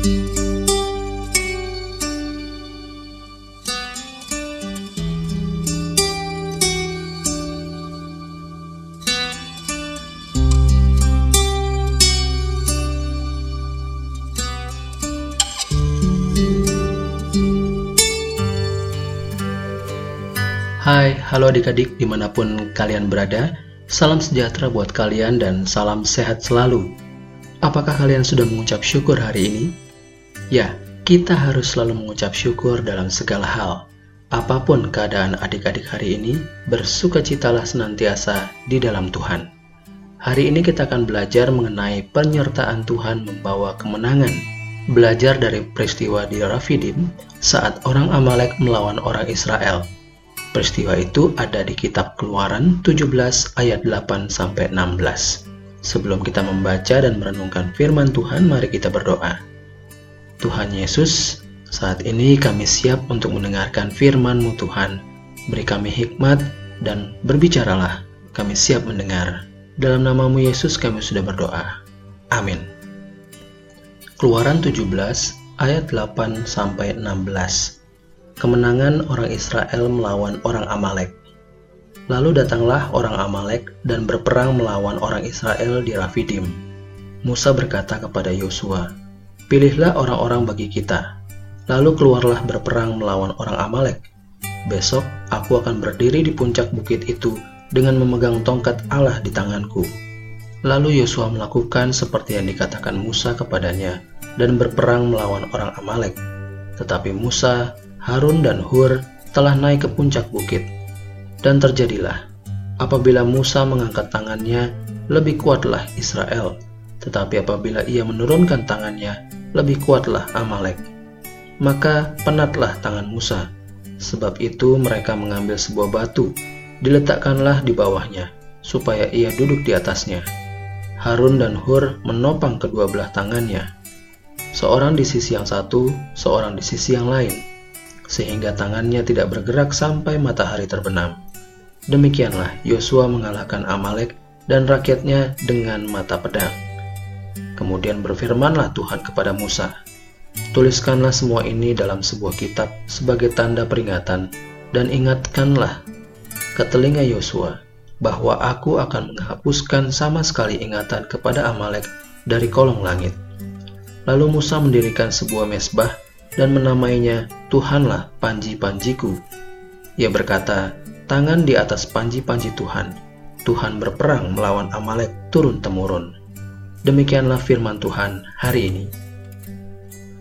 Hai, halo adik-adik di mana pun kalian berada Salam sejahtera buat kalian dan salam sehat selalu Apakah kalian sudah mengucap syukur hari ini? Ya, kita harus selalu mengucap syukur dalam segala hal Apa pun keadaan adik-adik hari ini, bersukacitalah senantiasa di dalam Tuhan Hari ini kita akan belajar mengenai penyertaan Tuhan membawa kemenangan Belajar dari peristiwa di Rafidim saat orang Amalek melawan orang Israel Peristiwa itu ada di kitab Keluaran 17 ayat 8 sampai 16. Sebelum kita membaca dan merenungkan firman Tuhan, mari kita berdoa. Tuhan Yesus, saat ini kami siap untuk mendengarkan firman-Mu Tuhan. Beri kami hikmat dan berbicaralah. Kami siap mendengar. Dalam namamu Yesus kami sudah berdoa. Amin. Keluaran 17 ayat 8 sampai 16 kemenangan orang Israel melawan orang Amalek. Lalu datanglah orang Amalek dan berperang melawan orang Israel di Rafidim. Musa berkata kepada Yosua, "Pilihlah orang-orang bagi kita, lalu keluarlah berperang melawan orang Amalek. Besok aku akan berdiri di puncak bukit itu dengan memegang tongkat Allah di tanganku." Lalu Yosua melakukan seperti yang dikatakan Musa kepadanya dan berperang melawan orang Amalek. Tetapi Musa Harun dan Hur telah naik ke puncak bukit. Dan terjadilah, apabila Musa mengangkat tangannya, lebih kuatlah Israel. Tetapi apabila ia menurunkan tangannya, lebih kuatlah Amalek. Maka penatlah tangan Musa. Sebab itu mereka mengambil sebuah batu, diletakkanlah di bawahnya, supaya ia duduk di atasnya. Harun dan Hur menopang kedua belah tangannya, seorang di sisi yang satu, seorang di sisi yang lain sehingga tangannya tidak bergerak sampai matahari terbenam. Demikianlah Yosua mengalahkan Amalek dan rakyatnya dengan mata pedang. Kemudian berfirmanlah Tuhan kepada Musa, Tuliskanlah semua ini dalam sebuah kitab sebagai tanda peringatan, dan ingatkanlah ke telinga Yosua bahwa aku akan menghapuskan sama sekali ingatan kepada Amalek dari kolong langit. Lalu Musa mendirikan sebuah mesbah dan menamainya Tuhanlah panji-panjiku. Ia berkata, tangan di atas panji-panji Tuhan. Tuhan berperang melawan Amalek turun-temurun. Demikianlah firman Tuhan hari ini.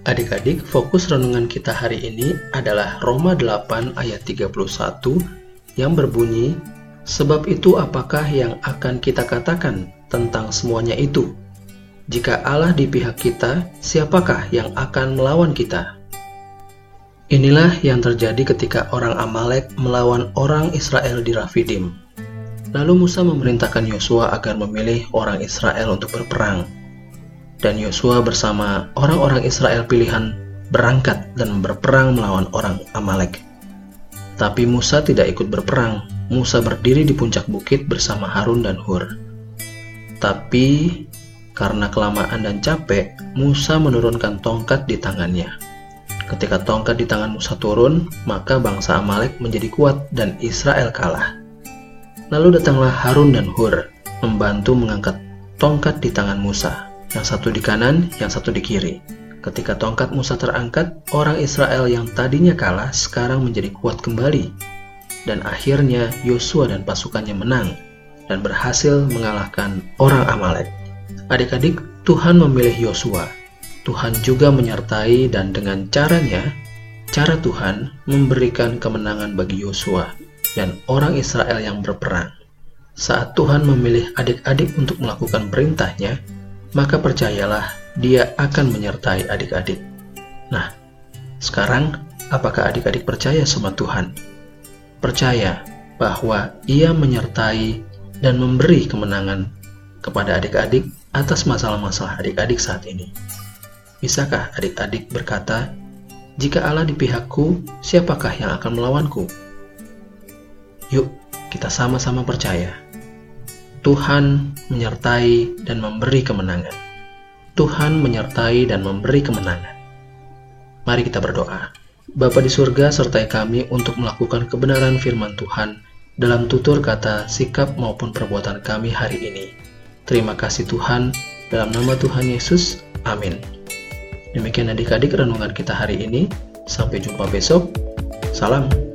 Adik-adik, fokus renungan kita hari ini adalah Roma 8 ayat 31 yang berbunyi, Sebab itu apakah yang akan kita katakan tentang semuanya itu? Jika Allah di pihak kita, siapakah yang akan melawan kita? Inilah yang terjadi ketika orang Amalek melawan orang Israel di Rafidim. Lalu Musa memerintahkan Yosua agar memilih orang Israel untuk berperang. Dan Yosua bersama orang-orang Israel pilihan berangkat dan berperang melawan orang Amalek. Tapi Musa tidak ikut berperang. Musa berdiri di puncak bukit bersama Harun dan Hur. Tapi karena kelamaan dan capek, Musa menurunkan tongkat di tangannya. Ketika tongkat di tangan Musa turun, maka bangsa Amalek menjadi kuat dan Israel kalah. Lalu datanglah Harun dan Hur membantu mengangkat tongkat di tangan Musa, yang satu di kanan, yang satu di kiri. Ketika tongkat Musa terangkat, orang Israel yang tadinya kalah sekarang menjadi kuat kembali. Dan akhirnya Yosua dan pasukannya menang dan berhasil mengalahkan orang Amalek. Adik-adik, Tuhan memilih Yosua Tuhan juga menyertai dan dengan caranya, cara Tuhan memberikan kemenangan bagi Yosua dan orang Israel yang berperang. Saat Tuhan memilih adik-adik untuk melakukan perintahnya, maka percayalah dia akan menyertai adik-adik. Nah, sekarang apakah adik-adik percaya sama Tuhan? Percaya bahwa ia menyertai dan memberi kemenangan kepada adik-adik atas masalah-masalah adik-adik saat ini. Bisakah adik-adik berkata, "Jika Allah di pihakku, siapakah yang akan melawanku?" Yuk, kita sama-sama percaya. Tuhan menyertai dan memberi kemenangan. Tuhan menyertai dan memberi kemenangan. Mari kita berdoa. Bapa di surga, sertai kami untuk melakukan kebenaran firman Tuhan dalam tutur kata, sikap maupun perbuatan kami hari ini. Terima kasih Tuhan, dalam nama Tuhan Yesus, amin. Demikian adik-adik renungan kita hari ini. Sampai jumpa besok. Salam.